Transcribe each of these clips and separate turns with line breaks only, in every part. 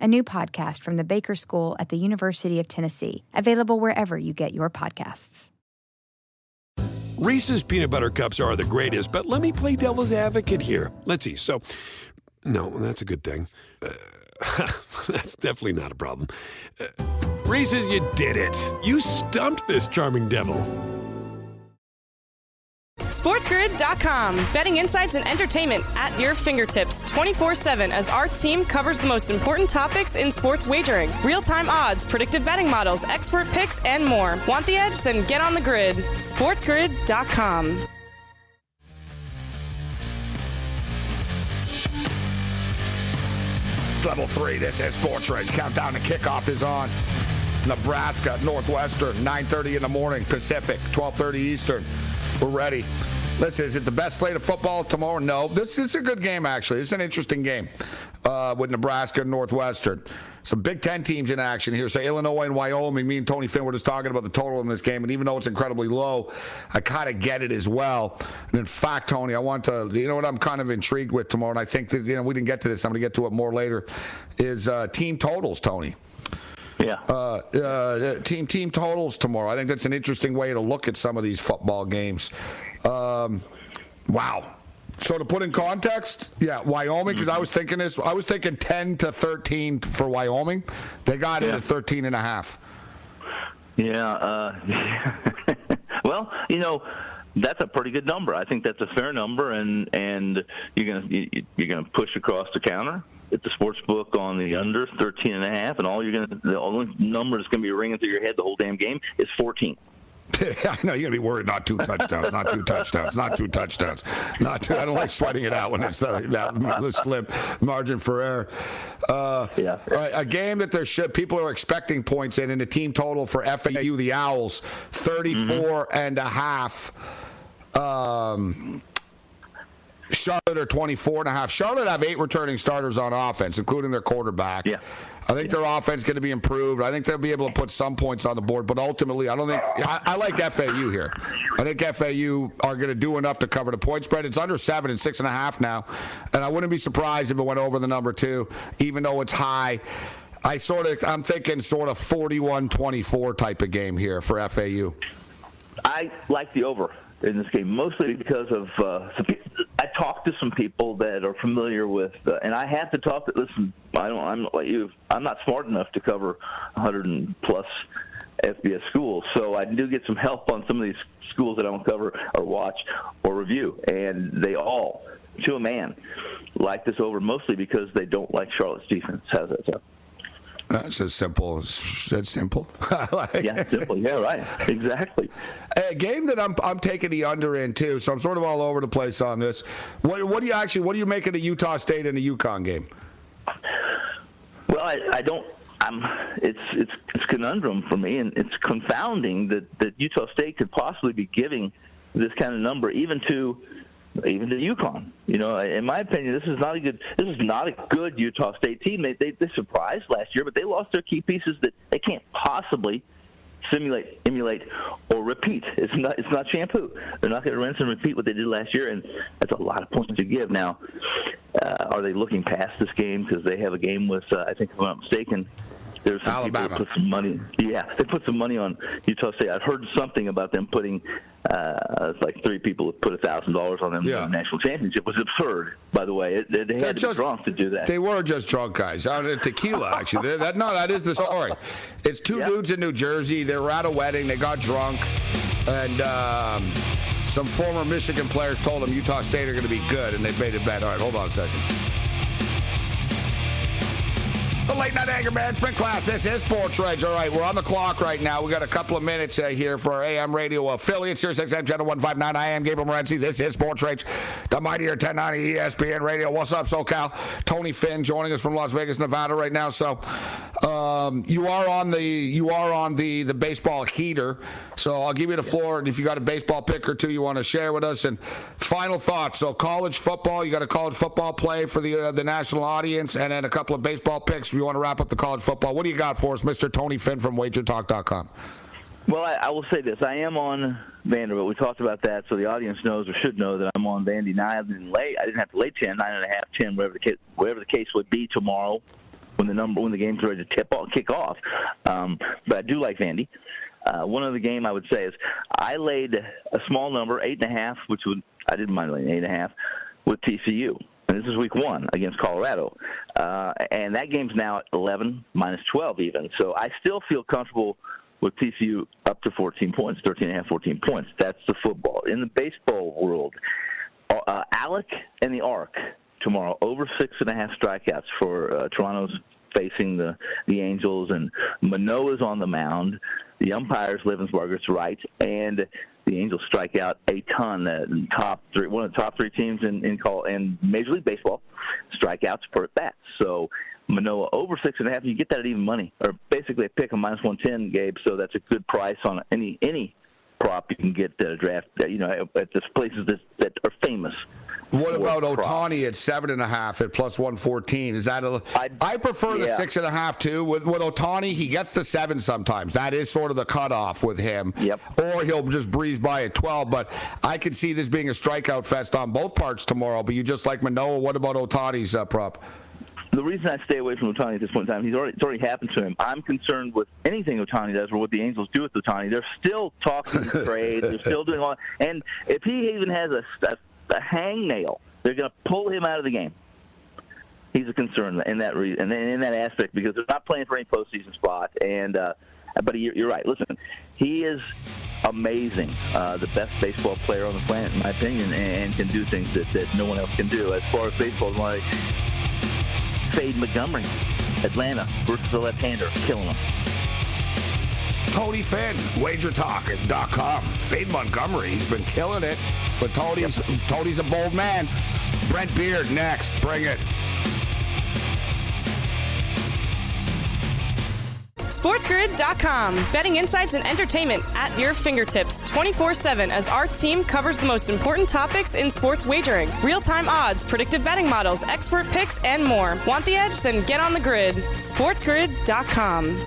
a new podcast from the Baker School at the University of Tennessee, available wherever you get your podcasts.
Reese's peanut butter cups are the greatest, but let me play devil's advocate here. Let's see. So, no, that's a good thing. Uh, that's definitely not a problem. Uh, Reese's, you did it. You stumped this charming devil.
SportsGrid.com. Betting insights and entertainment at your fingertips 24 7 as our team covers the most important topics in sports wagering real time odds, predictive betting models, expert picks, and more. Want the edge? Then get on the grid. SportsGrid.com.
It's level three. This is Sports Rage. Countdown to kickoff is on. Nebraska, Northwestern, 9.30 in the morning, Pacific, 12.30 Eastern. We're ready. Listen, is it the best slate of football tomorrow? No. This, is a good game, actually. It's an interesting game uh, with Nebraska and Northwestern. Some Big Ten teams in action here. So Illinois and Wyoming. Me and Tony Finn were just talking about the total in this game, and even though it's incredibly low, I kind of get it as well. And in fact, Tony, I want to. You know what I'm kind of intrigued with tomorrow, and I think that you know we didn't get to this. I'm going to get to it more later. Is uh, team totals, Tony?
Yeah.
Uh, uh, team team totals tomorrow. I think that's an interesting way to look at some of these football games. Um, wow. So to put in context, yeah, Wyoming, because I was thinking this, I was thinking 10 to 13 for Wyoming. They got
Yeah.
it at 13 and a half.
Yeah. Uh, well, you know, that's a pretty good number. I think that's a fair number, and and you're gonna you, you're gonna push across the counter. At the sports book on the under 13 and a half, and all you're gonna the only number that's gonna be ringing through your head the whole damn game is 14.
I know you're gonna be worried. Not two touchdowns. Not two touchdowns. Not two touchdowns. Not two. I don't like sweating it out when it's the, that slim margin for error. Uh,
Yeah.
Right, a game that there should people are expecting points in, and the team total for FAU the Owls 34 and a half. Um, Charlotte are 24 and a half. Charlotte have eight returning starters on offense, including their quarterback.
Yeah.
I think their offense is going to be improved. I think they'll be able to put some points on the board, but ultimately, I don't think I, I like FAU here. I think FAU are going to do enough to cover the point spread. It's under seven and six and a half now, and I wouldn't be surprised if it went over the number two, even though it's high. I sort of, I'm thinking sort of 41-24 type of game here for FAU.
I like the over in this game mostly because of uh, I talked to some people that are familiar with, uh, and I have to talk to. Listen, I don't. I'm like you. I'm not smart enough to cover 100 and plus FBS schools, so I do get some help on some of these schools that I don't cover or watch or review, and they all, to a man, like this over mostly because they don't like Charlotte's defense. How's that sound?
That's as simple as that's simple. Like
Yeah, simple. Yeah, right. Exactly.
A game that I'm I'm taking the under in too, so I'm sort of all over the place on this. What what do you actually what do you make of the Utah State and the UConn game?
Well, I, I don't. I'm. It's it's it's conundrum for me, and it's confounding that that Utah State could possibly be giving this kind of number, even to even the UConn. You know, in my opinion, this is not a good. This is not a good Utah State team. They they, they surprised last year, but they lost their key pieces that they can't possibly simulate, emulate, or repeat. It's not it's not shampoo. They're not going to rinse and repeat what they did last year, and that's a lot of points to give. Now, uh, are they looking past this game because they have a game with? Uh, I think, if I'm not mistaken. There's some people
Alabama.
that put some money. Yeah, they put some money on Utah State. I've heard something about them putting. Uh, it's like three people have put a thousand dollars on them
Yeah.
the national championship. It was absurd, by the way. It, they had to
just-
drunk to do that.
They were just drunk guys. Out of tequila, actually. That, no, that is the story. It's two
Yeah.
dudes in New Jersey. They were at a wedding. They got drunk, and um, some former Michigan players told them Utah State are going to be good, and they made it bet. All right, hold on a second. The late night anger management class. This is Sports Rage. All right, we're on the clock right now. We got a couple of minutes uh, here for our AM radio affiliate, Sirius XM Channel 159. I am Gabriel Morency. This is Sports Rage, the mightier 1090 ESPN radio. What's up, SoCal? Tony Finn joining us from Las Vegas, Nevada right now. So, Um, you are on the you are on the the baseball heater, so I'll give you the floor. And if you got a baseball pick or two you want to share with us, and final thoughts. So college football, you got a college football play for the uh, the national audience, and then a couple of baseball picks. You want to wrap up the college football, what do you got for us, Mr. Tony Finn from WagerTalk.com?
Well, I, I will say this: I am on Vanderbilt. We talked about that, so the audience knows or should know that I'm on Vandy nine. Didn't lay. I didn't have to lay ten, nine and a half, ten, whatever the case, whatever the case would be tomorrow when the number when the game's ready to tip off, kick off. Um, but I do like Vandy. Uh, one other game I would say is I laid a small number, eight and a half, which would I didn't mind laying eight and a half with TCU. And this is week one against Colorado. Uh, and that game's now at 11, minus 12 even. So I still feel comfortable with TCU up to 14 points, 13 and a half, 14 points. That's the football. In the baseball world, uh, Alec and the Arc tomorrow over six and a half strikeouts for uh, Toronto's facing the the Angels, and Manoah's on the mound. The umpires, Livensbarger's right, and the Angels strike out a ton. Uh, top three, one of the top three teams in in call in Major League Baseball, strikeouts per at bats. So Manoah over six and a half, you get that at even money, or basically a pick a minus one ten, Gabe. So that's a good price on any any prop you can get at a draft. You know, at the places that that are famous.
What about Ohtani at seven and a half at plus one fourteen? Is that a? I, I prefer yeah. the six and a half too. With with Ohtani, he gets to seven sometimes. That is sort of the cutoff with him.
Yep.
Or he'll just breeze by at twelve. But I could see this being a strikeout fest on both parts tomorrow. But you just like Manoah. What about Ohtani's uh, prop?
the reason I stay away from Ohtani at this point in time, he's already it's already happened to him. I'm concerned with anything Ohtani does or what the Angels do with Ohtani. They're still talking trade. They're still doing all. And if he even has a, a, a hangnail, they're going to pull him out of the game. He's a concern in that re- and in that aspect because they're not playing for any postseason spot. And uh, but you're right. Listen, he is amazing, uh, the best baseball player on the planet, in my opinion, and can do things that, that no one else can do. As far as baseball, like Fade Montgomery, Atlanta versus the left-hander, killing him.
Tony Finn, wagertalk.com. Fade Montgomery, he's been killing it. But Tony's yep. Tony's a bold man. Brent Beard next. Bring it.
SportsGrid.com. Betting insights and entertainment at your fingertips 24 7 as our team covers the most important topics in sports wagering real time odds, predictive betting models, expert picks, and more. Want the edge? Then get on the grid. SportsGrid.com.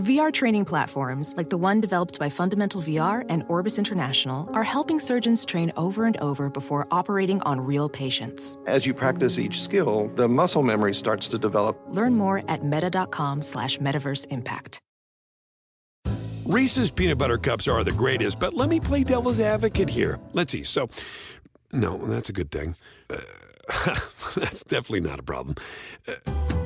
VR training platforms, like the one developed by Fundamental VR and Orbis International, are helping surgeons train over and over before operating on real patients.
As you practice each skill, the muscle memory starts to develop.
Learn more at meta.com slash metaverse impact.
Reese's peanut butter cups are the greatest, but let me play devil's advocate here. Let's see. So, no, that's a good thing. Uh, that's definitely not a problem. Uh,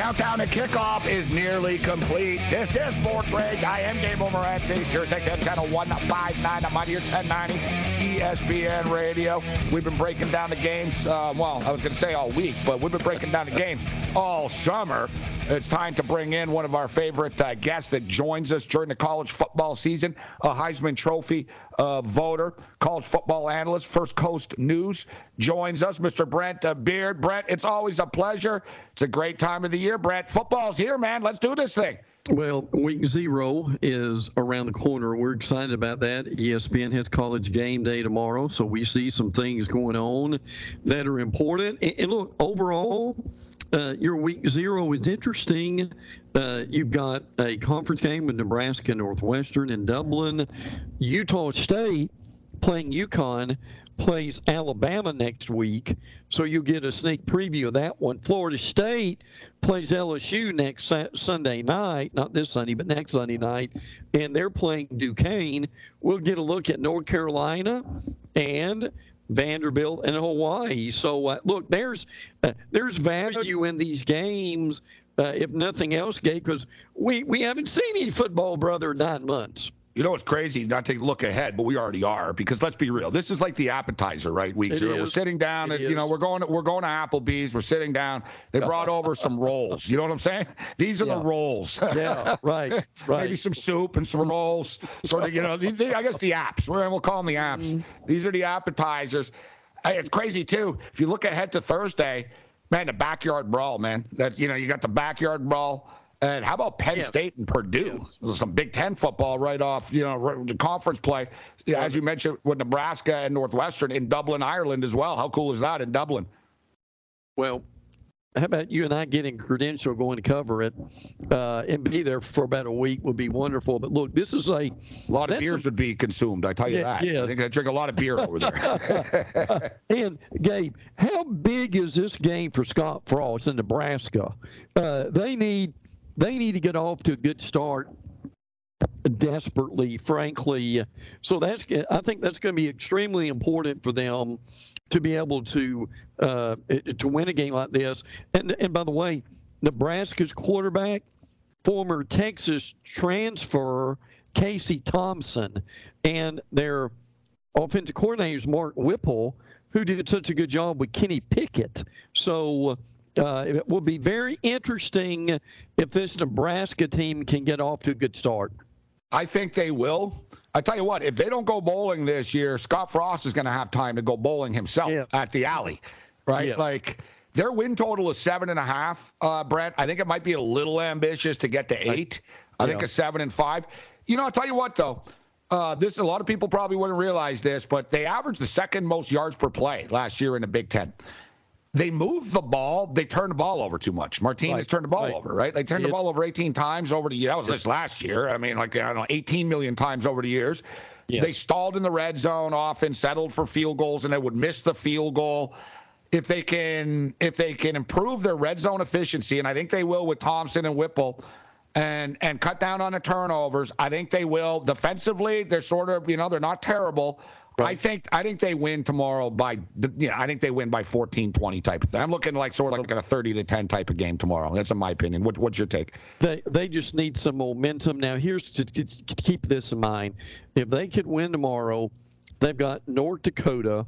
Countdown to kickoff is nearly complete. This is Sports Rage. I am Gabe Morency, Sirius XM Channel 159. I'm on your 1090 ESPN Radio. We've been breaking down the games, uh, well, I was going to say all week, but we've been breaking down the games all summer. It's time to bring in one of our favorite uh, guests that joins us during the college football season, a Heisman Trophy uh, voter, college football analyst, First Coast News, joins us, Mr. Brent uh, Beard. Brent, it's always a pleasure. It's a great time of the year, Brent. Football's here, man. Let's do this thing.
Well, week zero is around the corner. We're excited about that. ESPN has college game day tomorrow, so we see some things going on that are important. And, and look, overall, uh, your week zero is interesting. Uh, you've got a conference game with Nebraska Northwestern in Dublin. Utah State playing UConn, plays Alabama next week, so you get a sneak preview of that one. Florida State plays LSU next Sunday night, not this Sunday, but next Sunday night, and they're playing Duquesne. We'll get a look at North Carolina and Vanderbilt and Hawaii. So uh, look, there's uh, there's value in these games, uh, if nothing else, Gabe, because we we haven't seen any football, brother, in nine months.
You know, what's crazy not to look ahead, but we already are because let's be real. This is like the appetizer, right? Weeks. We're sitting down, and you know, we're going we're going to Applebee's. We're sitting down. They brought over some rolls. You know what I'm saying? These are yeah. the rolls.
yeah, right, right.
Maybe some soup and some rolls. Sort of, you know. I guess the apps. We'll call them the apps. Mm. These are the appetizers. It's crazy too. If you look ahead to Thursday, man, the backyard brawl, man. That's you know, you got the backyard brawl. And how about Penn yeah. State and Purdue? Yeah. Some Big Ten football right off, you know, the conference play. As you mentioned, with Nebraska and Northwestern in Dublin, Ireland as well. How cool is that in Dublin?
Well, how about you and I getting credential going to cover it uh, and be there for about a week would be wonderful. But look, this is a, a
lot of beers a, would be consumed. I tell you yeah, that. Yeah. I think I drink a lot of beer over there.
and Gabe, how big is this game for Scott Frost in Nebraska? Uh, they need they need to get off to a good start desperately, frankly. So that's I think that's going to be extremely important for them to be able to uh, to win a game like this. And and by the way, Nebraska's quarterback, former Texas transfer Casey Thompson, and their offensive coordinator is Mark Whipple, who did such a good job with Kenny Pickett. So uh, it will be very interesting if this Nebraska team can get off to a good start.
I think they will. I tell you what, if they don't go bowling this year, Scott Frost is going to have time to go bowling himself yeah. at the alley, right? Yeah. Like their win total is seven and a half. Uh, Brent, I think it might be a little ambitious to get to eight. I yeah. think a seven and five. You know, I'll tell you what though. Uh, this a lot of people probably wouldn't realize this, but they averaged the second most yards per play last year in the Big Ten they move the ball. They turn the ball over too much. Martinez right. turned the ball right. over, right? They turned yep. the ball over 18 times over the year. That was this last year. I mean, like I don't know, 18 million times over the years. Yep. They stalled in the red zone often, settled for field goals, and they would miss the field goal. If they can, if they can improve their red zone efficiency, and I think they will with Thompson and Whipple, and and cut down on the turnovers, I think they will. Defensively, they're sort of, you know, they're not terrible Right. I think I think they win tomorrow by you know, I think they win by 14 20 type of thing. I'm looking like sort of like a 30 to 10 type of game tomorrow. That's in my opinion. What, what's your take?
They they just need some momentum. Now here's to, to keep this in mind. If they could win tomorrow, they've got North Dakota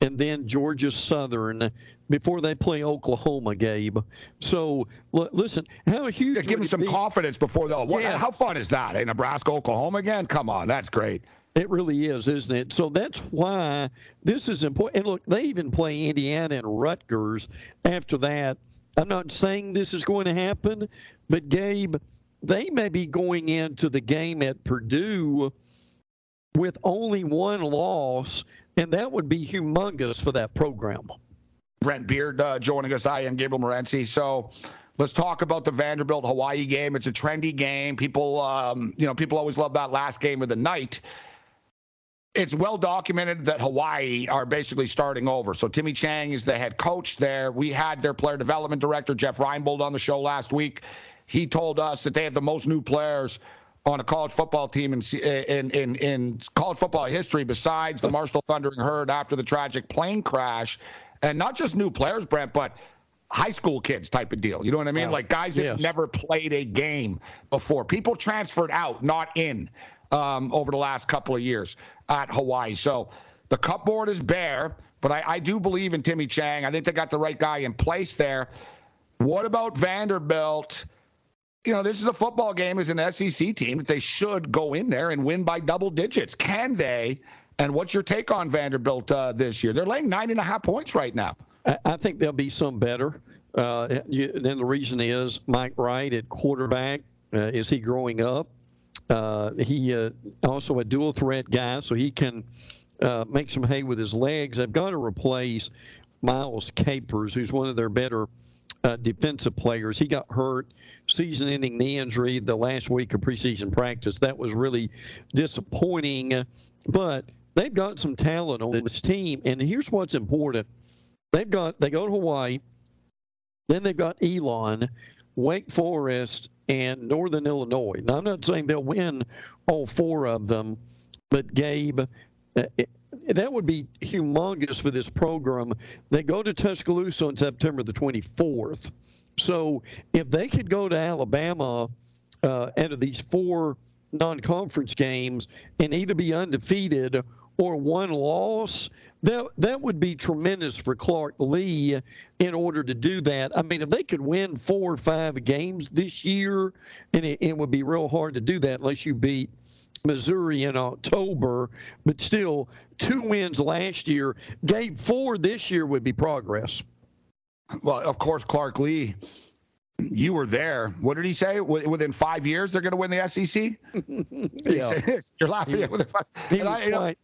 and then Georgia Southern before they play Oklahoma, Gabe. So l- listen, how huge?
Yeah, give them some
be?
confidence before the. What, yeah. How fun is that? Hey, Nebraska, Oklahoma again? Come on, that's great.
It really is, isn't it? So that's why this is important. And look, they even play Indiana and Rutgers after that. I'm not saying this is going to happen, but Gabe, they may be going into the game at Purdue with only one loss, and that would be humongous for that program.
Brent Beard uh, joining us. I am Gabriel Morency. So let's talk about the Vanderbilt Hawaii game. It's a trendy game. People, um, you know, people always love that last game of the night it's well documented that Hawaii are basically starting over. So Timmy Chang is the head coach there. We had their player development director Jeff Reinbold on the show last week. He told us that they have the most new players on a college football team in in in, in college football history, besides the Marshall Thundering Herd after the tragic plane crash, and not just new players, Brent, but high school kids type of deal. You know what I mean? Wow. Like guys that yes. never played a game before. People transferred out, not in um, over the last couple of years at Hawaii. So the cupboard is bare, but I, I do believe in Timmy Chang. I think they got the right guy in place there. What about Vanderbilt? You know, this is a football game as an SEC team they should go in there and win by double digits. Can they? And what's your take on Vanderbilt uh, this year? They're laying nine and a half points right now.
I think there'll be some better. Uh, you, then the reason is Mike Wright at quarterback. Uh, is he growing up? Uh, he uh, also a dual threat guy, so he can uh, make some hay with his legs. They've got to replace Miles Capers, who's one of their better uh, defensive players. He got hurt, season-ending knee injury the last week of preseason practice. That was really disappointing, but they've got some talent on this team, and here's what's important: they've got they go to Hawaii, then they've got Elon, Wake Forest, and Northern Illinois. Now, I'm not saying they'll win all four of them, but Gabe, uh, that would be humongous for this program. They go to Tuscaloosa on September the 24th. So if they could go to Alabama uh, out of these four non-conference games and either be undefeated or one loss, that that would be tremendous for Clark Lea in order to do that. I mean, if they could win four or five games this year, and it, it would be real hard to do that unless you beat Missouri in October, but still two wins last year. Game four this year would be progress.
Well, of course, Clark Lea You were there. What did he say? Within five years, they're going to win the SEC.
yeah.
You're laughing at.
He was
I, you know,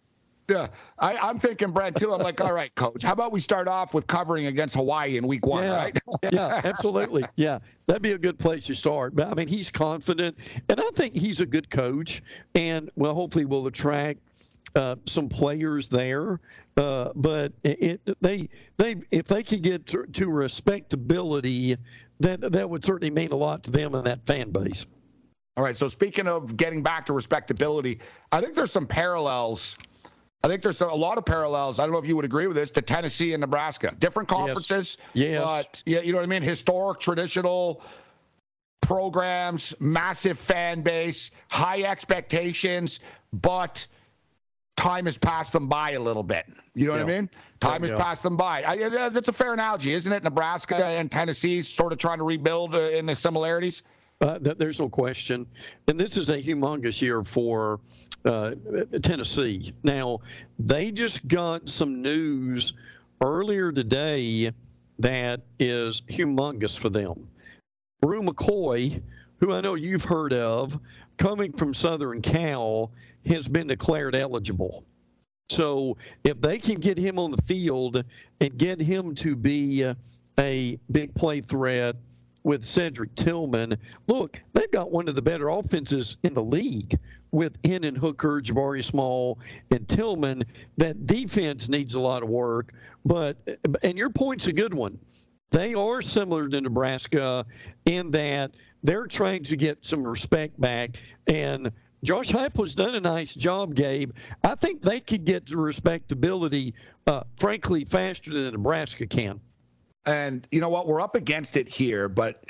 yeah, I, am thinking Brent too. I'm like, all right, coach. How about we start off with covering against Hawaii in week one,
yeah,
right?
yeah, absolutely. Yeah, that'd be a good place to start. But I mean, he's confident, and I think he's a good coach. And well, hopefully, we'll attract uh, some players there. Uh, but it, they they if they could get to, to respectability, that that would certainly mean a lot to them and that fan base.
All right. So speaking of getting back to respectability, I think there's some parallels I think there's a lot of parallels. I don't know if you would agree with this to Tennessee and Nebraska. Different conferences.
Yes. yes.
But yeah, you know what I mean? Historic, traditional programs, massive fan base, high expectations, but time has passed them by a little bit. You know yeah. what I mean? Time yeah, has yeah. passed them by. I, that's a fair analogy, isn't it? Nebraska and Tennessee sort of trying to rebuild uh, in the similarities.
Uh, there's no question. And this is a humongous year for uh, Tennessee. Now, they just got some news earlier today that is humongous for them. Bru McCoy, who I know you've heard of, coming from Southern Cal, has been declared eligible. So if they can get him on the field and get him to be a big play threat – with Cedric Tillman. Look, they've got one of the better offenses in the league with Hendon Hooker, Jabari Small, and Tillman. That defense needs a lot of work. But and your point's a good one. They are similar to Nebraska in that they're trying to get some respect back and. Josh Heupel's done a nice job, Gabe. I think they could get to respectability, uh, frankly, faster than Nebraska can.
And you know what? We're up against it here. But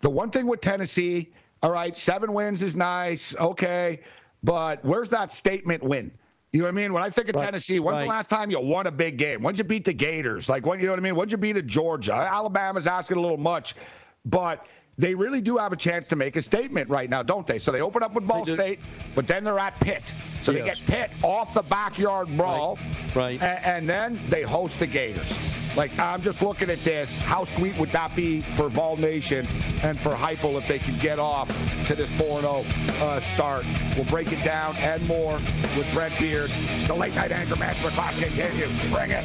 the one thing with Tennessee, all right, seven wins is nice. Okay. But where's that statement win? You know what I mean? When I think of right, Tennessee, when's right. the last time you won a big game? When'd you beat the Gators? Like when you know what I mean? When'd you beat a Georgia? Alabama's asking a little much, but they really do have a chance to make a statement right now, don't they? So they open up with Ball State, but then they're at Pitt. So yes. they get Pitt off the backyard brawl,
right? right.
And, and then they host the Gators. Like, I'm just looking at this. How sweet would that be for Vol Nation and for Heupel if they could get off to this 4 0 uh, start? We'll break it down and more with Brent Beard. The late night anchor match for class continues. Bring it.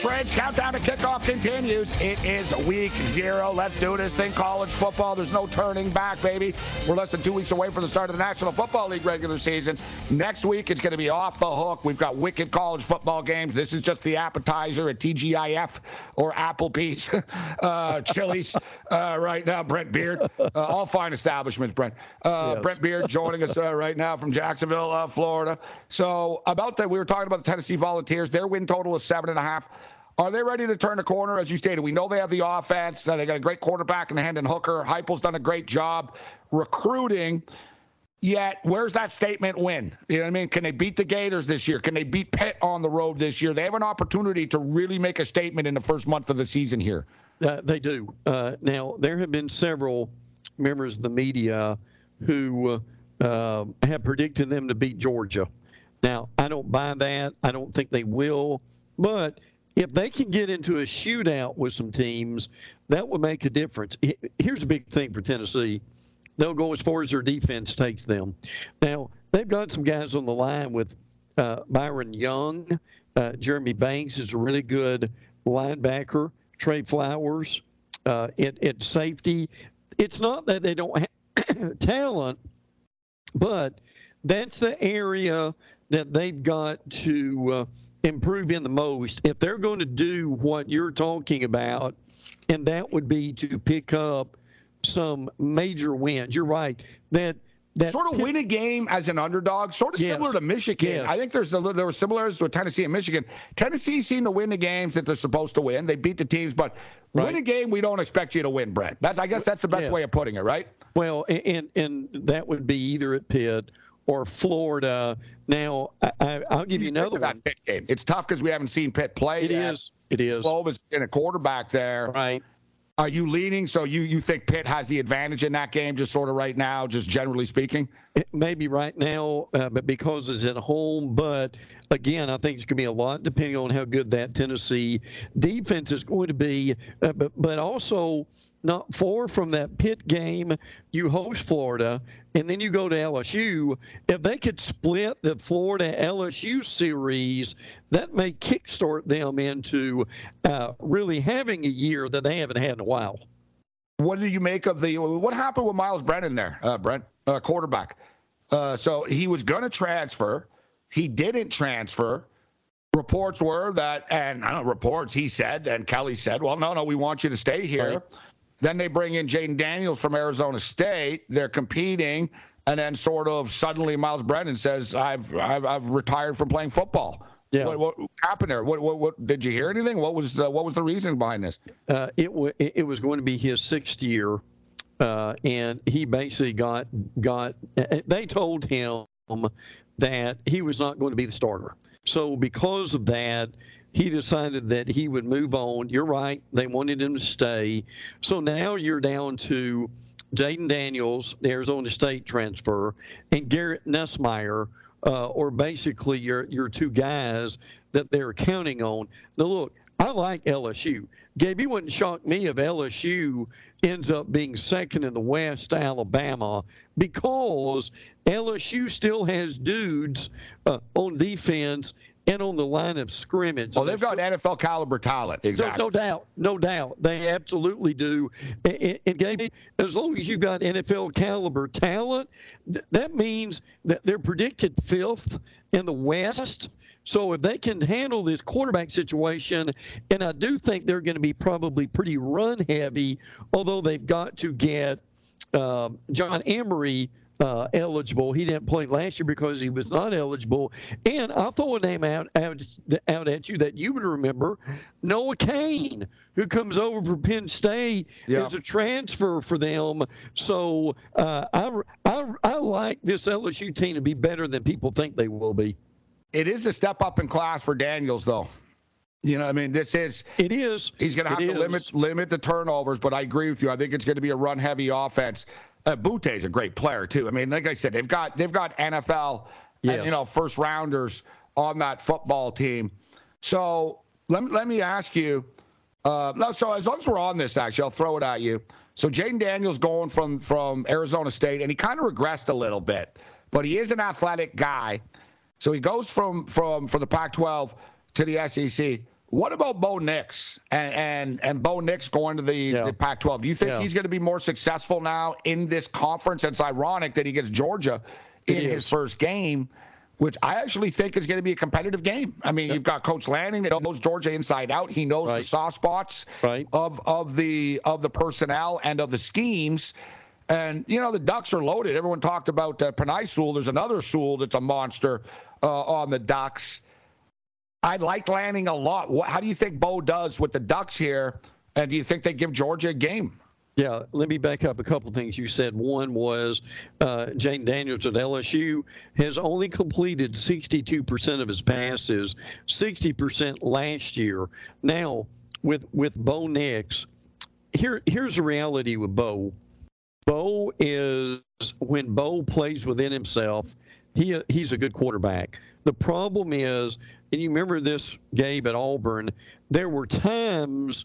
Sports Rage. Countdown to kickoff continues. It is week zero. Let's do this thing. College football. There's no turning back, baby. We're less than two weeks away from the start of the National Football League regular season. Next week, it's going to be off the hook. We've got wicked college football games. This is just the appetizer at TGIF or Applebee's, uh, Chili's uh, right now. Brent Beard. Uh, all fine establishments, Brent. Uh,
Yes.
Brent Beard joining us uh, right now from Jacksonville, uh, Florida. So, about that, we were talking about the Tennessee Volunteers. Their win total is seven and a half. Are they ready to turn the corner? As you stated, we know they have the offense. Uh, they got a great quarterback in Hendon Hooker. Heupel's done a great job recruiting. Yet, where's that statement win? You know what I mean? Can they beat the Gators this year? Can they beat Pitt on the road this year? They have an opportunity to really make a statement in the first month of the season here.
Uh, they do. Uh, now, there have been several members of the media who uh, have predicted them to beat Georgia. Now, I don't buy that. I don't think they will. But if they can get into a shootout with some teams, that would make a difference. Here's a big thing for Tennessee they'll go as far as their defense takes them. Now, they've got some guys on the line with uh, Byron Young. Uh, Jeremy Banks is a really good linebacker. Trey Flowers uh, at, at safety. It's not that they don't have talent, but that's the area that they've got to uh, improve in the most. If they're going to do what you're talking about, and that would be to pick up some major wins. You're right. That that
sort of win a game as an underdog, sort of
Yes.
similar to Michigan.
Yes.
I think there's a little, there were similarities with Tennessee and Michigan. Tennessee seemed to win the games that they're supposed to win. They beat the teams, but win a game we don't expect you to win, Brent. That's I guess that's the best
Yeah.
way of putting it, right?
Well, and and that would be either at Pitt or Florida. Now, I, I, I'll give you another one.
Pitt game. It's tough because we haven't seen Pitt play
It
yet.
is. It is.
Slovis in a quarterback there.
Right.
Are you leaning? So you you think Pitt has the advantage in that game, just sort of right now, just generally speaking?
Maybe right now, uh, but because it's at home. But again, I think it's going to be a lot depending on how good that Tennessee defense is going to be. Uh, but but also not far from that Pitt game, you host Florida, and then you go to LSU. If they could split the Florida LSU series, that may kickstart them into uh, really having a year that they haven't had in a while.
What do you make of the what happened with Miles Brennan there, uh, Brent, uh, quarterback? Uh, so he was going to transfer, he didn't transfer. Reports were that, and I don't know, reports he said, and Kelly said, "Well, no, no, we want you to stay here."
Right.
Then they bring in Jayden Daniels from Arizona State. They're competing, and then sort of suddenly Miles Brennan says, "I've I've, I've retired from playing football."
Yeah.
What, what happened there? What, what, what did you hear anything? What was uh, what was the reason behind this?
uh, it, wa it was going to be his sixth year, uh, and he basically got got. They told him that he was not going to be the starter. So because of that, he decided that he would move on. You're right; they wanted him to stay. So now you're down to Jayden Daniels, the Arizona State transfer, and Garrett Nussmeier, uh, or basically your your two guys that they're counting on. Now look, I like LSU. Gabe, you wouldn't shock me if LSU ends up being second in the West Alabama because LSU still has dudes uh, on defense and on the line of scrimmage.
Oh, they've got NFL caliber talent.
No,
Exactly.
no doubt, no doubt, they absolutely do. And, and Gabe, as long as you've got NFL caliber talent, th- that means that they're predicted fifth in the West. So if they can handle this quarterback situation, and I do think they're going to be probably pretty run heavy, although they've got to get um, John Emery uh, eligible. He didn't play last year because he was not eligible. And I'll throw a name out, out out at you that you would remember, Noah Cain, who comes over from Penn State
Yeah.
as a transfer for them. So uh, I, I I like this LSU team to be better than people think they will be.
It is a step up in class for Daniels, though. You know, I mean, this is
it is.
He's going to have
It
to
is.
limit limit the turnovers, but I agree with you. I think it's going to be a run heavy offense. Uh, Butte is a great player too. I mean, like I said, they've got they've got NFL and you know first rounders on that football team. So let me let me ask you. Uh, no, so as long as we're on this, actually, I'll throw it at you. So Jayden Daniels going from from Arizona State, and he kind of regressed a little bit, but he is an athletic guy. So he goes from from from the Pac-12 to the SEC. What about Bo Nix and and, and Bo Nix going to the,
Yeah.
the Pac-12? Do you think
Yeah.
he's going to be more successful now in this conference? It's ironic that he gets Georgia in his first game, which I actually think is going to be a competitive game. I mean, you've got Coach Lanning that knows Georgia inside out. He knows the soft spots
Right.
of of the of the personnel and of the schemes. And you know the Ducks are loaded. Everyone talked about uh, Penei Sewell. There's another Sewell that's a monster uh, on the Ducks. I like Lanning a lot. How do you think Bo does with the Ducks here? And do you think they give Georgia a game?
Yeah, let me back up a couple things you said. One was uh, Jane Daniels at LSU has only completed 62% of his passes, 60% last year. Now, with with Bo Nix, here here's the reality with Bo. Bo is when Bo plays within himself, he he's a good quarterback. The problem is, and you remember this, Gabe at Auburn, there were times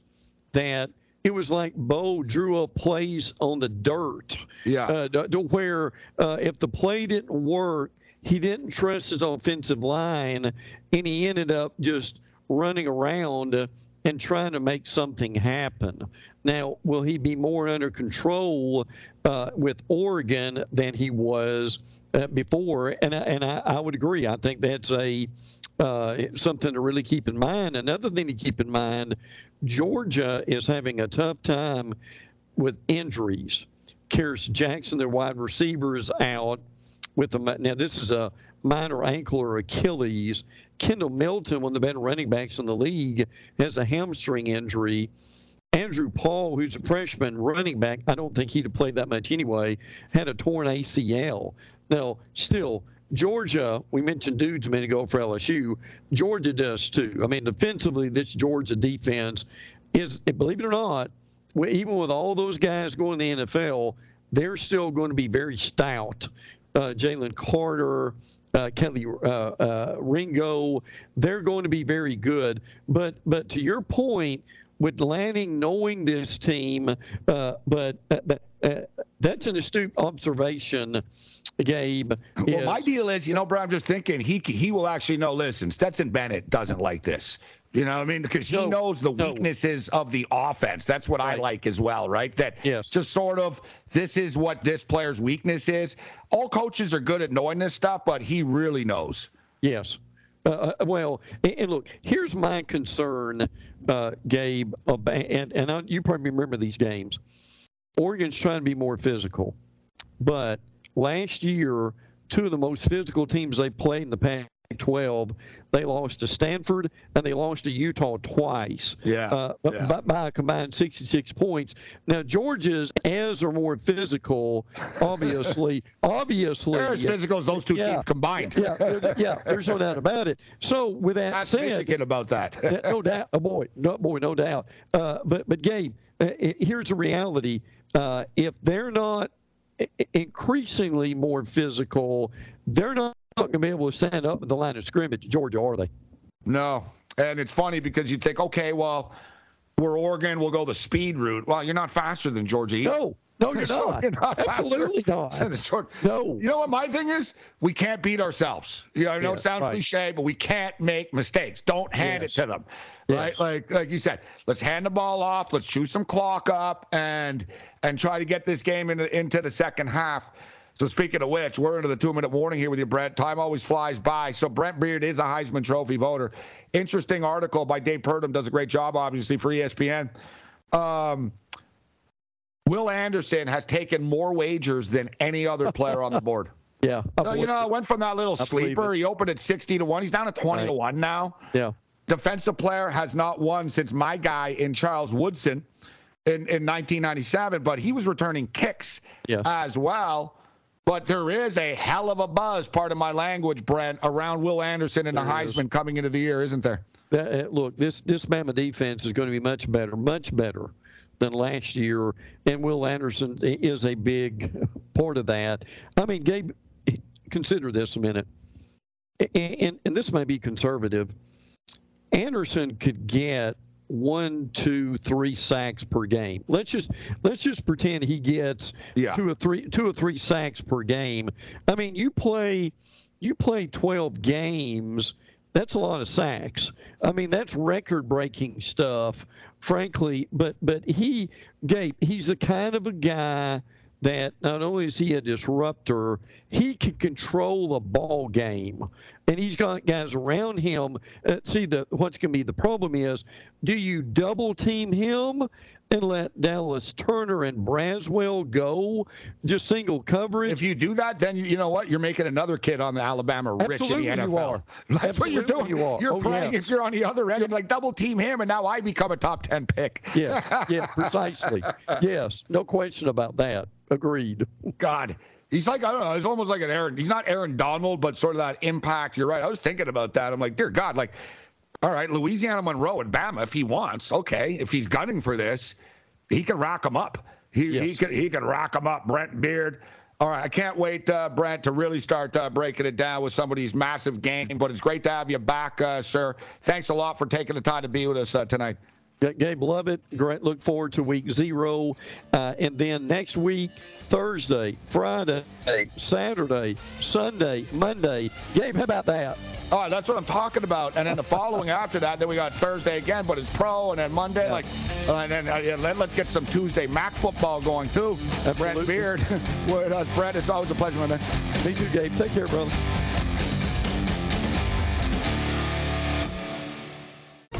that it was like Bo drew up plays on the dirt.
Yeah.
Uh, to to where uh, if the play didn't work, he didn't trust his offensive line, and he ended up just running around and trying to make something happen. Now, will he be more under control uh, with Oregon than he was uh, before? And and I, I would agree. I think that's a uh, something to really keep in mind. Another thing to keep in mind: Georgia is having a tough time with injuries. Kearis Jackson, their wide receiver, is out with them. Now, this is a minor ankle or Achilles. Kendall Milton, one of the better running backs in the league, has a hamstring injury. Andrew Paul, who's a freshman running back, I don't think he'd have played that much anyway, had a torn ACL. Now, still, Georgia, we mentioned dudes a minute ago for LSU. Georgia does too. I mean, defensively, this Georgia defense is, believe it or not, even with all those guys going to the NFL, they're still going to be very stout. Uh, Jalen Carter, uh, Kelee uh, uh, Ringo, they're going to be very good. But but to your point, with Lanning knowing this team, uh, but uh, that's an astute observation, Gabe.
Well,
is-
my deal is, you know, bro, I'm just thinking he he will actually know. Listen, Stetson Bennett doesn't like this. You know what I mean? Because he
No,
knows the
no.
weaknesses of the offense. That's what I like as well, right? That
Yes.
just sort of this is what this player's weakness is. All coaches are good at knowing this stuff, but he really knows.
Yes. Uh, uh, well, and, and look, here's my concern, uh, Gabe, and, and I, you probably remember these games. Oregon's trying to be more physical, but last year, two of the most physical teams they played in the Pac 12, they lost to Stanford and they lost to Utah twice.
Yeah,
Uh,
yeah.
By, by a combined 66 points. Now, Georgia's as are more physical, obviously. obviously.
They're as physical as those two
Yeah.
teams combined.
Yeah, yeah, there's no doubt about it. So with that
Ask
said,
Michigan about that.
no doubt, oh boy, no boy, no doubt. Uh, but but Gabe, uh, here's the reality: uh, if they're not increasingly more physical, they're not going to be able to stand up at the line of scrimmage. Georgia, are they?
No. And it's funny because you think, okay, well, we're Oregon, we'll go the speed route. Well, you're not faster than Georgia. either.
No, no, you're
So
not.
you're not faster
Absolutely not. No.
You know what my thing is? We can't beat ourselves. You know, I know
Yeah,
it sounds
right.
cliche, but we can't make mistakes. Don't hand
Yes.
it to them.
Yes.
Right? Like like you said, let's hand the ball off, let's chew some clock up and and try to get this game into into the second half. So speaking of which, we're into the two-minute warning here with you, Brent. Time always flies by. So Brent Beard is a Heisman Trophy voter. Interesting article by Dave Purdum. Does a great job, obviously, for ESPN. Um, Will Anderson has taken more wagers than any other player on the board.
Yeah,
No, you know,
it
went from that little
I
sleeper. He opened at 60 to 1. He's down at 20 to 1 now.
yeah.
Defensive player has not won since my guy in Charles Woodson in, in 1997, but he was returning kicks
Yes.
as well. But there is a hell of a buzz, part of my language, Brent, around Will Anderson and the
There is.
Heisman coming into the year, isn't there?
uh, look, this this Bama defense is going to be much better, much better than last year, and Will Anderson is a big part of that. I mean, Gabe, consider this a minute, and, and, and this may be conservative. Anderson could get one, two, three sacks per game. Let's just let's just pretend he gets
Yeah.
two or three two or three sacks per game. I mean, you play you play twelve games. That's a lot of sacks. I mean, that's record-breaking stuff, frankly. But but he, Gabe, he's the kind of a guy that not only is he a disruptor, he can control a ball game, and he's got guys around him. Uh, see, the what's going to be the problem is, do you double team him and let Dallas Turner and Braswell go, just single coverage?
If you do that, then you, you know what? You're making another kid on the Alabama rich
Absolutely
in the
you
NFL.
are.
That's what you're doing.
you are.
You're
Oh,
playing.
yes.
If you're on the other end, like double team him, and now I become a top ten pick.
yeah, yeah, precisely. yes, no question about that. Agreed.
God. He's like, I don't know, he's almost like an Aaron. He's not Aaron Donald, but sort of that impact. You're right. I was thinking about that. I'm like, dear God, like, all right, Louisiana Monroe and Bama, if he wants, okay. If he's gunning for this, he can rock him up. He, he
Yes.
can he can rack him up. Brent Beard. All right, I can't wait, uh, Brent, to really start uh, breaking it down with some of these massive games. But it's great to have you back, uh, sir. Thanks a lot for taking the time to be with us uh, tonight.
Gabe, love it. Great. Look forward to week zero. Uh, and then next week, Thursday, Friday, Saturday, Sunday, Monday. Gabe, how about that?
All right, that's what I'm talking about. And then the following after that, then we got Thursday again, but it's pro, and then Monday,
Yeah.
like, uh, and then uh, yeah, let, us get some Tuesday MAC football going too. Brent
Absolutely.
Beard, with us, Brent. It's always a pleasure, my man.
Me too, Gabe. Take care, brother.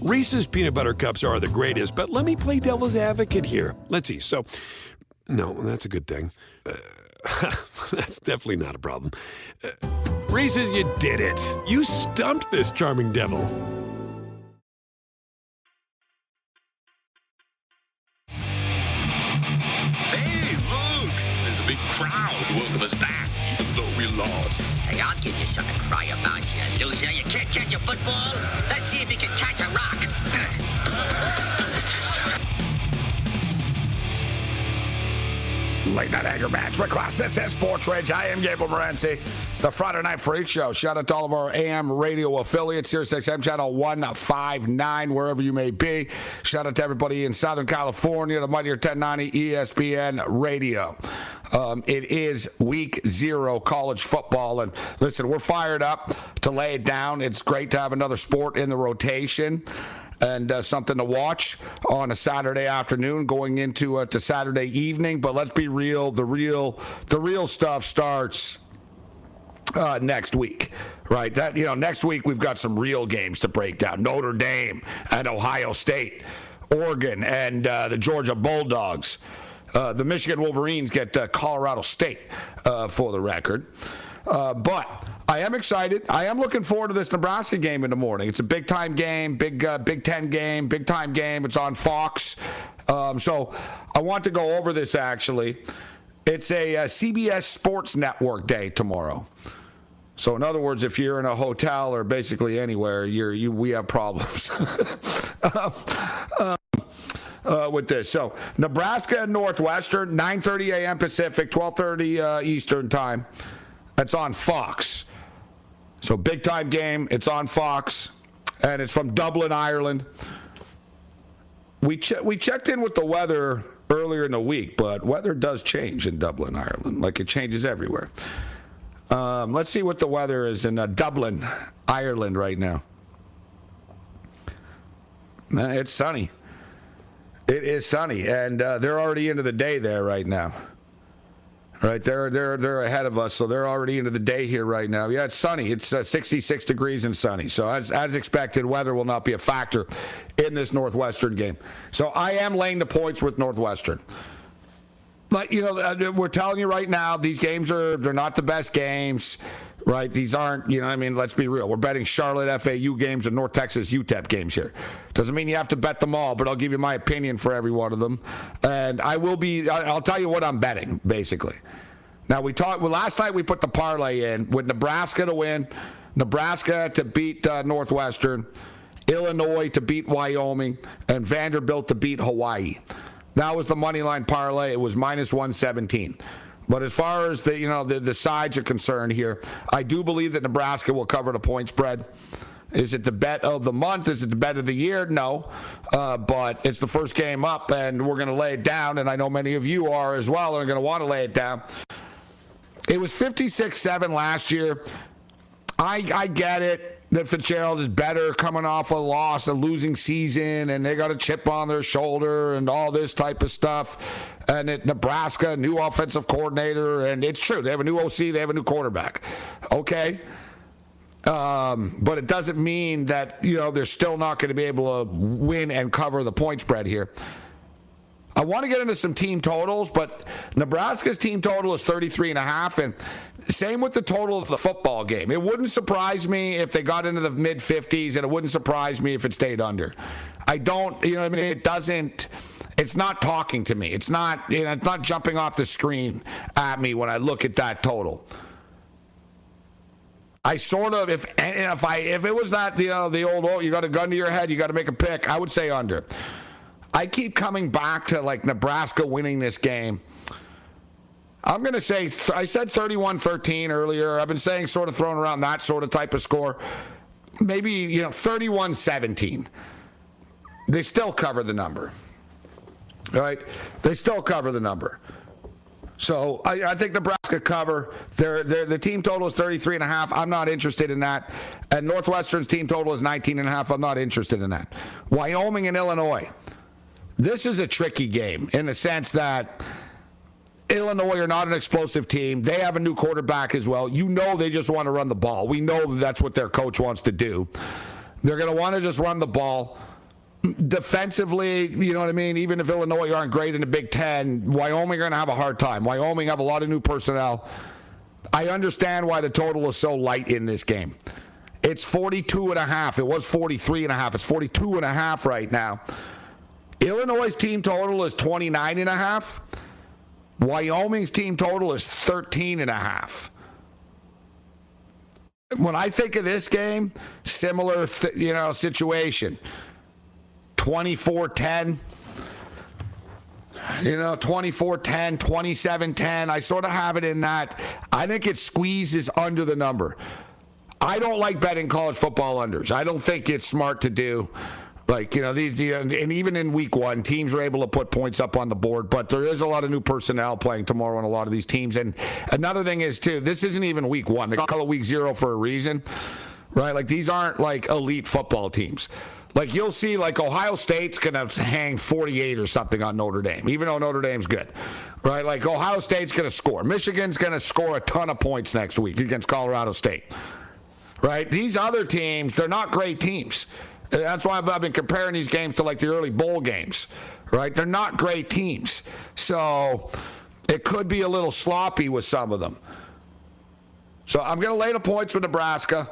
Reese's peanut butter cups are the greatest, but let me play devil's advocate here. Let's see. So, no, that's a good thing. Uh, that's definitely not a problem. Uh, Reese's, you did it. You stumped this charming devil.
Hey, look! There's a big crowd welcome us back, even though we lost.
Hey, I'll give you something to cry about, you loser. You can't catch a football? Let's see if you can catch a rock.
Late night anger management class. This is Sports Rage. I am Gabriel Morency, the Friday Night Freak Show. Shout out to all of our AM radio affiliates, Sirius XM channel 159, wherever you may be. Shout out to everybody in Southern California, the Mightier 1090 ESPN radio. Um, it is week zero college football. And listen, we're fired up to lay it down. It's great to have another sport in the rotation and uh, something to watch on a Saturday afternoon going into uh, to Saturday evening. But let's be real, the real the real stuff starts uh, next week, right? That you know, next week we've got some real games to break down: Notre Dame and Ohio State, Oregon and uh, the Georgia Bulldogs. Uh, the Michigan Wolverines get uh, Colorado State uh, for the record. Uh, but I am excited. I am looking forward to this Nebraska game in the morning. It's a big time game, big Big Ten game, big time game. It's on Fox. Um, so I want to go over this actually. It's a, uh CBS Sports Network day tomorrow. So in other words, if you're in a hotel or basically anywhere, you're you we have problems. um, uh, with this. So Nebraska and Northwestern, 9:30 a.m. Pacific, 12:30 uh, Eastern time. That's on Fox. So big time game. It's on Fox, and it's from Dublin, Ireland. We che- we checked in with the weather earlier in the week, but weather does change in Dublin, Ireland, like it changes everywhere. Um, let's see what the weather is in uh, Dublin, Ireland, right now. Uh, it's sunny. It is sunny, and uh, they're already into the day there right now. Right, they're they're they're ahead of us, so they're already into the day here right now. Yeah, it's sunny. It's uh, 66 degrees and sunny. So as as expected, weather will not be a factor in this Northwestern game. So I am laying the points with Northwestern. Like you know, uh, we're telling you right now, these games are they're not the best games right? These aren't, you know, I mean, let's be real. We're betting Charlotte FAU games and North Texas UTEP games here. Doesn't mean you have to bet them all, but I'll give you my opinion for every one of them. And I will be, I'll tell you what I'm betting, basically. Now, we talked, well, last night we put the parlay in with Nebraska to win, Nebraska to beat uh, Northwestern, Illinois to beat Wyoming, and Vanderbilt to beat Hawaii. That was the money line parlay. It was minus 117. But as far as the you know the, the sides are concerned here, I do believe that Nebraska will cover the point spread. Is it the bet of the month? Is it the bet of the year? No. Uh, but it's the first game up, and we're going to lay it down. And I know many of you are as well and are going to want to lay it down. It was 56 7 last year. I, I get it that Fitzgerald is better coming off a loss, a losing season, and they got a chip on their shoulder and all this type of stuff. And at Nebraska, new offensive coordinator, and it's true. They have a new OC, they have a new quarterback. Okay. Um, but it doesn't mean that, you know, they're still not going to be able to win and cover the point spread here. I want to get into some team totals, but Nebraska's team total is 33 and a half and same with the total of the football game. It wouldn't surprise me if they got into the mid 50s and it wouldn't surprise me if it stayed under. I don't, you know I mean? It doesn't it's not talking to me. It's not you know, it's not jumping off the screen at me when I look at that total. I sort of if if I if it was that you know the old oh you got a gun to your head you got to make a pick I would say under. I keep coming back to like Nebraska winning this game. I'm going to say, I said 31 13 earlier. I've been saying sort of throwing around that sort of type of score. Maybe, you know, 31 17. They still cover the number. All right? They still cover the number. So I, I, think Nebraska cover. Their, the team total is 33 and a half. I'm not interested in that. And Northwestern's team total is 19 and a half. I'm not interested in that. Wyoming and Illinois. This is a tricky game in the sense that Illinois are not an explosive team. They have a new quarterback as well. You know they just want to run the ball. We know that's what their coach wants to do. They're going to want to just run the ball. Defensively, you know what I mean? Even if Illinois aren't great in the Big Ten, Wyoming are going to have a hard time. Wyoming have a lot of new personnel. I understand why the total is so light in this game. It's 42 and a half. It was 43 and a half. It's 42 and a half right now. Illinois' team total is 29 and a half. Wyoming's team total is 13 and a half. When I think of this game, similar th- you know situation. 24-10 you know 24-10 27-10 i sort of have it in that i think it squeezes under the number i don't like betting college football unders i don't think it's smart to do like, you know, these, and even in week one, teams were able to put points up on the board, but there is a lot of new personnel playing tomorrow on a lot of these teams. And another thing is, too, this isn't even week one. They call it week zero for a reason, right? Like, these aren't like elite football teams. Like you'll see, like Ohio State's gonna hang 48 or something on Notre Dame, even though Notre Dame's good, right? Like Ohio State's gonna score. Michigan's gonna score a ton of points next week against Colorado State, right? These other teams, they're not great teams. That's why I've, been comparing these games to like the early bowl games, right? They're not great teams. So it could be a little sloppy with some of them. So I'm going to lay the points with Nebraska,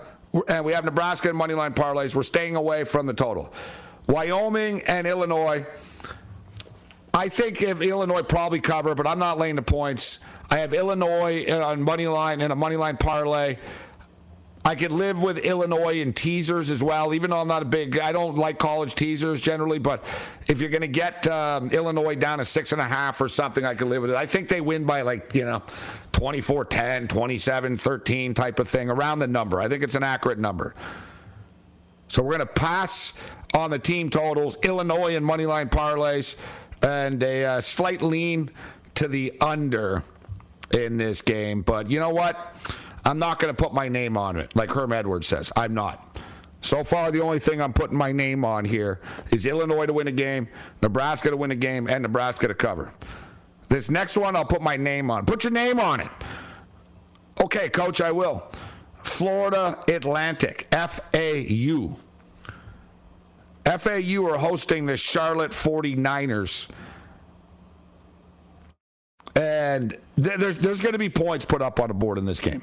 and we have Nebraska and moneyline parlays. We're staying away from the total. Wyoming and Illinois. I think if Illinois probably cover, but I'm not laying the points. I have Illinois on money line and a money line parlay. I could live with Illinois and teasers as well, even though I'm not a big, I don't like college teasers generally, but if you're going to get um, Illinois down to six and a half or something, I could live with it. I think they win by like, you know, 24 10, 27 13 type of thing, around the number. I think it's an accurate number. So we're going to pass on the team totals, Illinois and moneyline parlays, and a uh, slight lean to the under in this game. But you know what? I'm not going to put my name on it, like Herm Edwards says. I'm not. So far, the only thing I'm putting my name on here is Illinois to win a game, Nebraska to win a game, and Nebraska to cover. This next one, I'll put my name on. Put your name on it. Okay, coach, I will. Florida Atlantic, FAU. FAU are hosting the Charlotte 49ers. And th- there's, there's going to be points put up on the board in this game.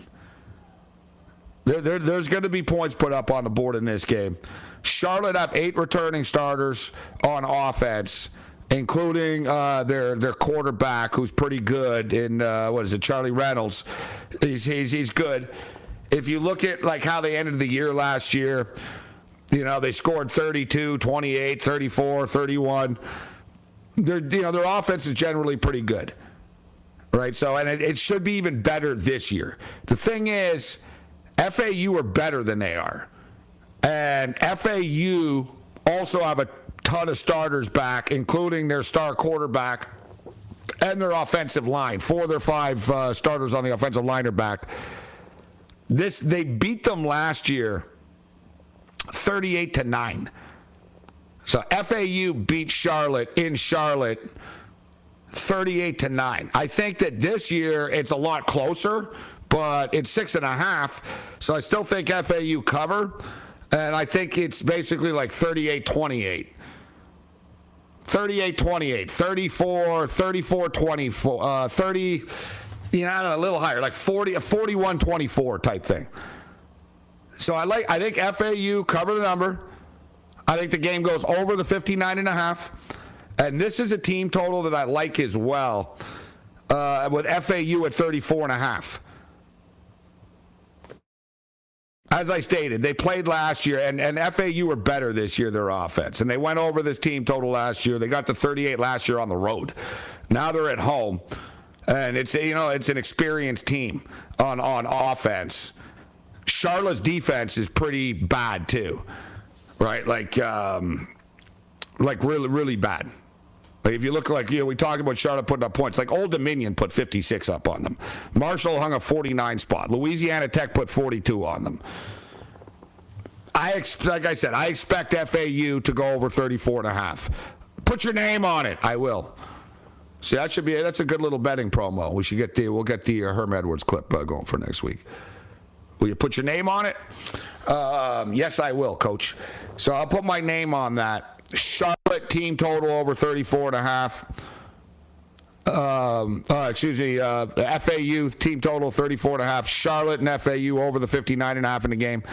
There, there, there's going to be points put up on the board in this game. Charlotte have eight returning starters on offense, including uh, their their quarterback, who's pretty good. In uh, what is it, Charlie Reynolds? He's, he's he's good. If you look at like how they ended the year last year, you know they scored 32, 28, 34, 31. Their you know their offense is generally pretty good, right? So and it, it should be even better this year. The thing is FAU are better than they are. And FAU also have a ton of starters back, including their star quarterback and their offensive line. Four of their five uh, starters on the offensive line are back. This they beat them last year 38 to 9. So FAU beat Charlotte in Charlotte 38 to 9. I think that this year it's a lot closer but it's six and a half. So I still think FAU cover. And I think it's basically like 38 28. 38 28, 34, 34 24, uh, 30, you know, know, a little higher, like 40, 41 24 type thing. So I like, I think FAU cover the number. I think the game goes over the 59 and a half. And this is a team total that I like as well, uh, with FAU at 34 and a half as I stated, they played last year, and, and FAU were better this year, their offense. And they went over this team total last year. They got to 38 last year on the road. Now they're at home. And it's you know it's an experienced team on, on offense. Charlotte's defense is pretty bad too, right? Like um, like really really bad. Like if you look like you know, we talked about Charlotte putting up points. Like Old Dominion put 56 up on them. Marshall hung a 49 spot. Louisiana Tech put 42 on them. I ex- like I said, I expect FAU to go over 34 and a half. Put your name on it. I will. See, that should be that's a good little betting promo. We should get the we'll get the uh, Herm Edwards clip uh, going for next week. Will you put your name on it? Um, yes, I will, Coach. So I'll put my name on that. Charlotte team total over 34 and a half. Um, uh, excuse me, uh, FAU team total 34 and a half. Charlotte and FAU over the 59 and a half in the game.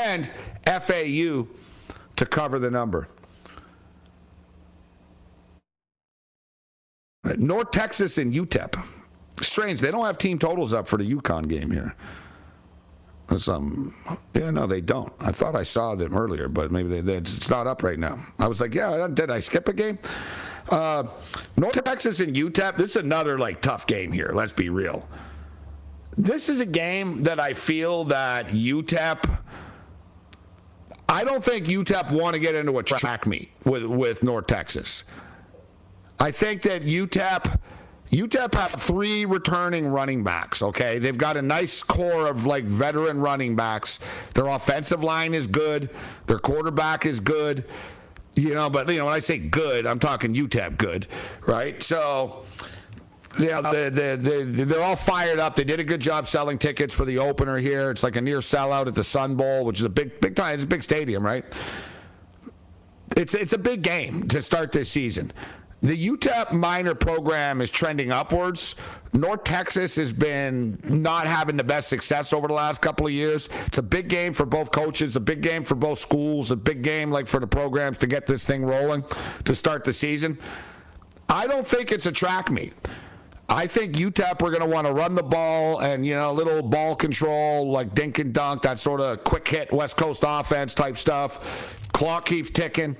And FAU to cover the number. North Texas and UTEP. Strange, they don't have team totals up for the UConn game here. Some, yeah, no, they don't. I thought I saw them earlier, but maybe they, they, it's not up right now. I was like, yeah, did I skip a game? Uh, North Texas and UTEP. This is another like tough game here. Let's be real. This is a game that I feel that UTEP. I don't think UTEP want to get into a track meet with with North Texas. I think that UTEP UTEP have three returning running backs, okay? They've got a nice core of like veteran running backs. Their offensive line is good, their quarterback is good. You know, but you know, when I say good, I'm talking UTEP good, right? So yeah, they, they, they, they're all fired up. They did a good job selling tickets for the opener here. It's like a near sellout at the Sun Bowl, which is a big, big time. It's a big stadium, right? It's it's a big game to start this season. The UTEP Miner program is trending upwards. North Texas has been not having the best success over the last couple of years. It's a big game for both coaches, a big game for both schools, a big game like for the programs to get this thing rolling to start the season. I don't think it's a track meet. I think UTEP are going to want to run the ball and, you know, a little ball control, like dink and dunk, that sort of quick hit West Coast offense type stuff. Clock keeps ticking.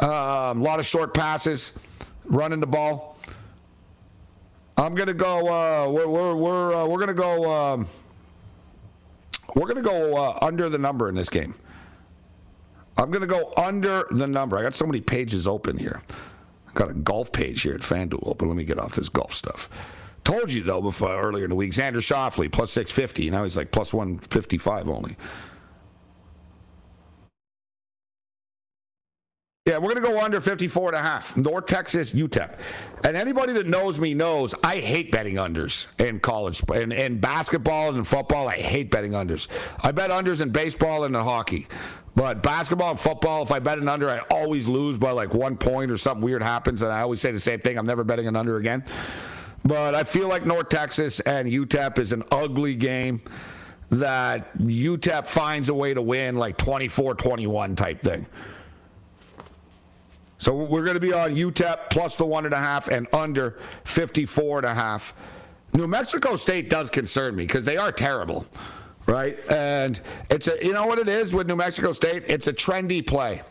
Um, a lot of short passes, running the ball. I'm to go, uh, we're, we're, we're, uh, we're to go, um, we're to go uh, under the number in this game. I'm to go under the number. I got so many pages open here. I got a golf page here at FanDuel, but let me get off this golf stuff. Told you though before earlier in the week, Xander Schauffele plus 650. Now he's like plus 155 only. Yeah, we're going to go under 54 and a half. North Texas, UTEP. And anybody that knows me knows I hate betting unders in college. In, in basketball and football, I hate betting unders. I bet unders in baseball and in hockey. But basketball and football, if I bet an under, I always lose by like one point or something weird happens. And I always say the same thing I'm never betting an under again. But I feel like North Texas and UTEP is an ugly game that UTEP finds a way to win like 24 21 type thing. So we're going to be on UTEP plus the one and a half and under 54 and a half. New Mexico State does concern me because they are terrible right? And it's a, you know what it is with New Mexico State? It's a trendy play.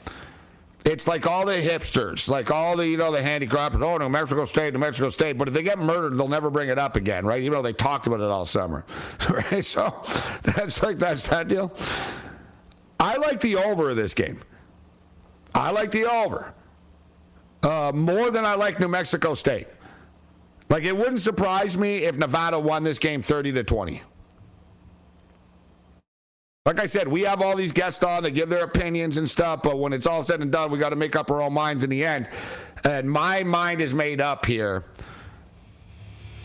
It's like all the hipsters, like all the, you know, the handicrappers. Oh, New Mexico State, New Mexico State. But if they get murdered, they'll never bring it up again, right? Even though they talked about it all summer, right? So that's like, that's that deal. I like the over of this game. I like the over uh, more than I like New Mexico State. Like, it wouldn't surprise me if Nevada won this game 30 to 20. Like I said, we have all these guests on to give their opinions and stuff, but when it's all said and done, we got to make up our own minds in the end. And my mind is made up here.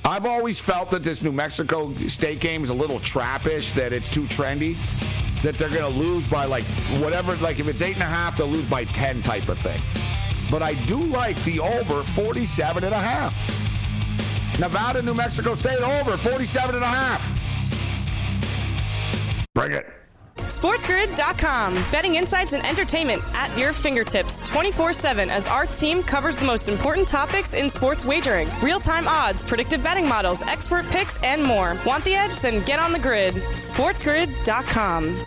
I've always felt that this New Mexico State game is a little trappish, that it's too trendy, that they're going to lose by like whatever, like if it's eight and a half, they'll lose by 10 type of thing. But I do like the over 47 and a half. Nevada, New Mexico State over 47 and a half. Bring it.
SportsGrid.com. Betting insights and entertainment at your fingertips 24 7 as our team covers the most important topics in sports wagering real time odds, predictive betting models, expert picks, and more. Want the edge? Then get on the grid. SportsGrid.com.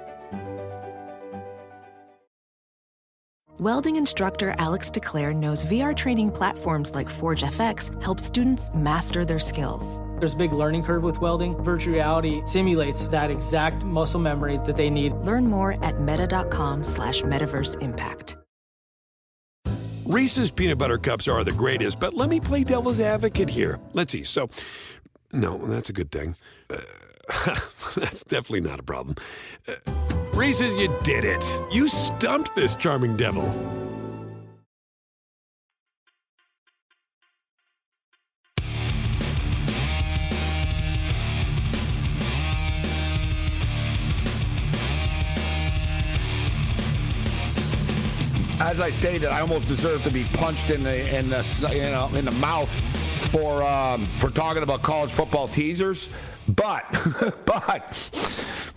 Welding instructor Alex DeClaire knows VR training platforms like Forge FX help students master their skills.
There's a big learning curve with welding. Virtual reality simulates that exact muscle memory that they need.
Learn more at meta.com slash metaverse impact.
Reese's peanut butter cups are the greatest, but let me play devil's advocate here. Let's see. So, no, that's a good thing. Uh, that's definitely not a problem. Uh, Reese's, you did it. You stumped this charming devil.
as I stated, I almost deserve to be punched in the in the you know in the mouth for um, for talking about college football teasers. But but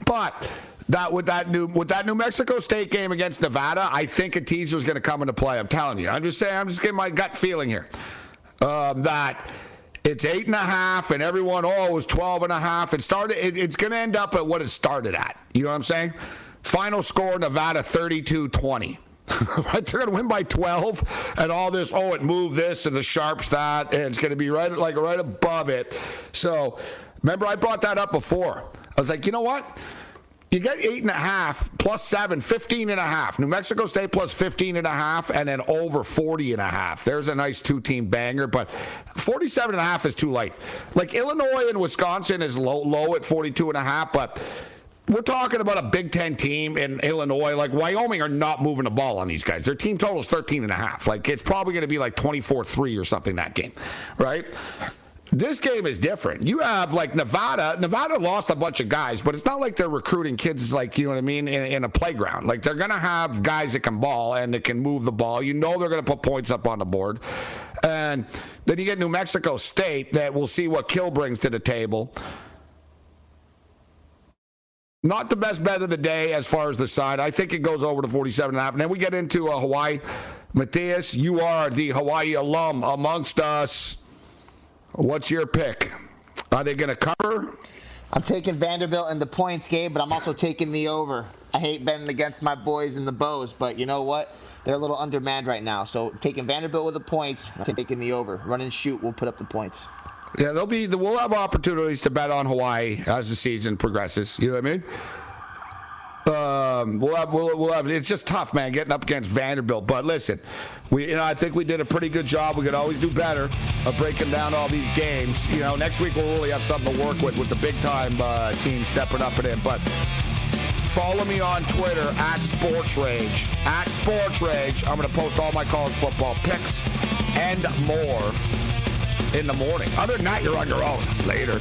but that with that new with that New Mexico State game against Nevada, I think a teaser is going to come into play. I'm telling you. I'm just saying. I'm just getting my gut feeling here um, that it's eight and a half, and everyone oh it was 12 and a half. It started. It, it's going to end up at what it started at. You know what I'm saying? Final score: Nevada 32-20. right? They're going to win by 12 and all this. Oh, it moved this and the sharps that, and it's going to be right like right above it. So remember, I brought that up before. I was like, you know what? You get eight and a half plus seven, 15 and a half. New Mexico State plus 15 and a half, and then over 40 and a half. There's a nice two team banger, but 47 and a half is too light. Like Illinois and Wisconsin is low, low at 42 and a half, but we're talking about a Big Ten team in Illinois. Like Wyoming are not moving the ball on these guys. Their team total is 13 and a half. Like it's probably going to be like 24 3 or something that game, right? This game is different. You have like Nevada. Nevada lost a bunch of guys, but it's not like they're recruiting kids like you know what I mean in, in a playground. Like they're gonna have guys that can ball and that can move the ball. You know they're gonna put points up on the board, and then you get New Mexico State that we'll see what Kill brings to the table. Not the best bet of the day as far as the side. I think it goes over to 47 and a half. And then we get into uh, Hawaii. Matthias, you are the Hawaii alum amongst us. What's your pick? Are they going to cover?
I'm taking Vanderbilt in the points game, but I'm also taking the over. I hate betting against my boys in the bows, but you know what? They're a little undermanned right now. So taking Vanderbilt with the points, taking the over. Run and shoot, we'll put up the points.
Yeah, there'll be we'll have opportunities to bet on Hawaii as the season progresses. You know what I mean? Um, we'll have, we'll, we'll have. It's just tough, man, getting up against Vanderbilt. But listen, we, you know, I think we did a pretty good job. We could always do better of breaking down all these games. You know, next week we'll really have something to work with with the big time uh, team stepping up and in. But follow me on Twitter at Sports Rage. At Sports Rage, I'm going to post all my college football picks and more in the morning. Other than that, you're on your own later.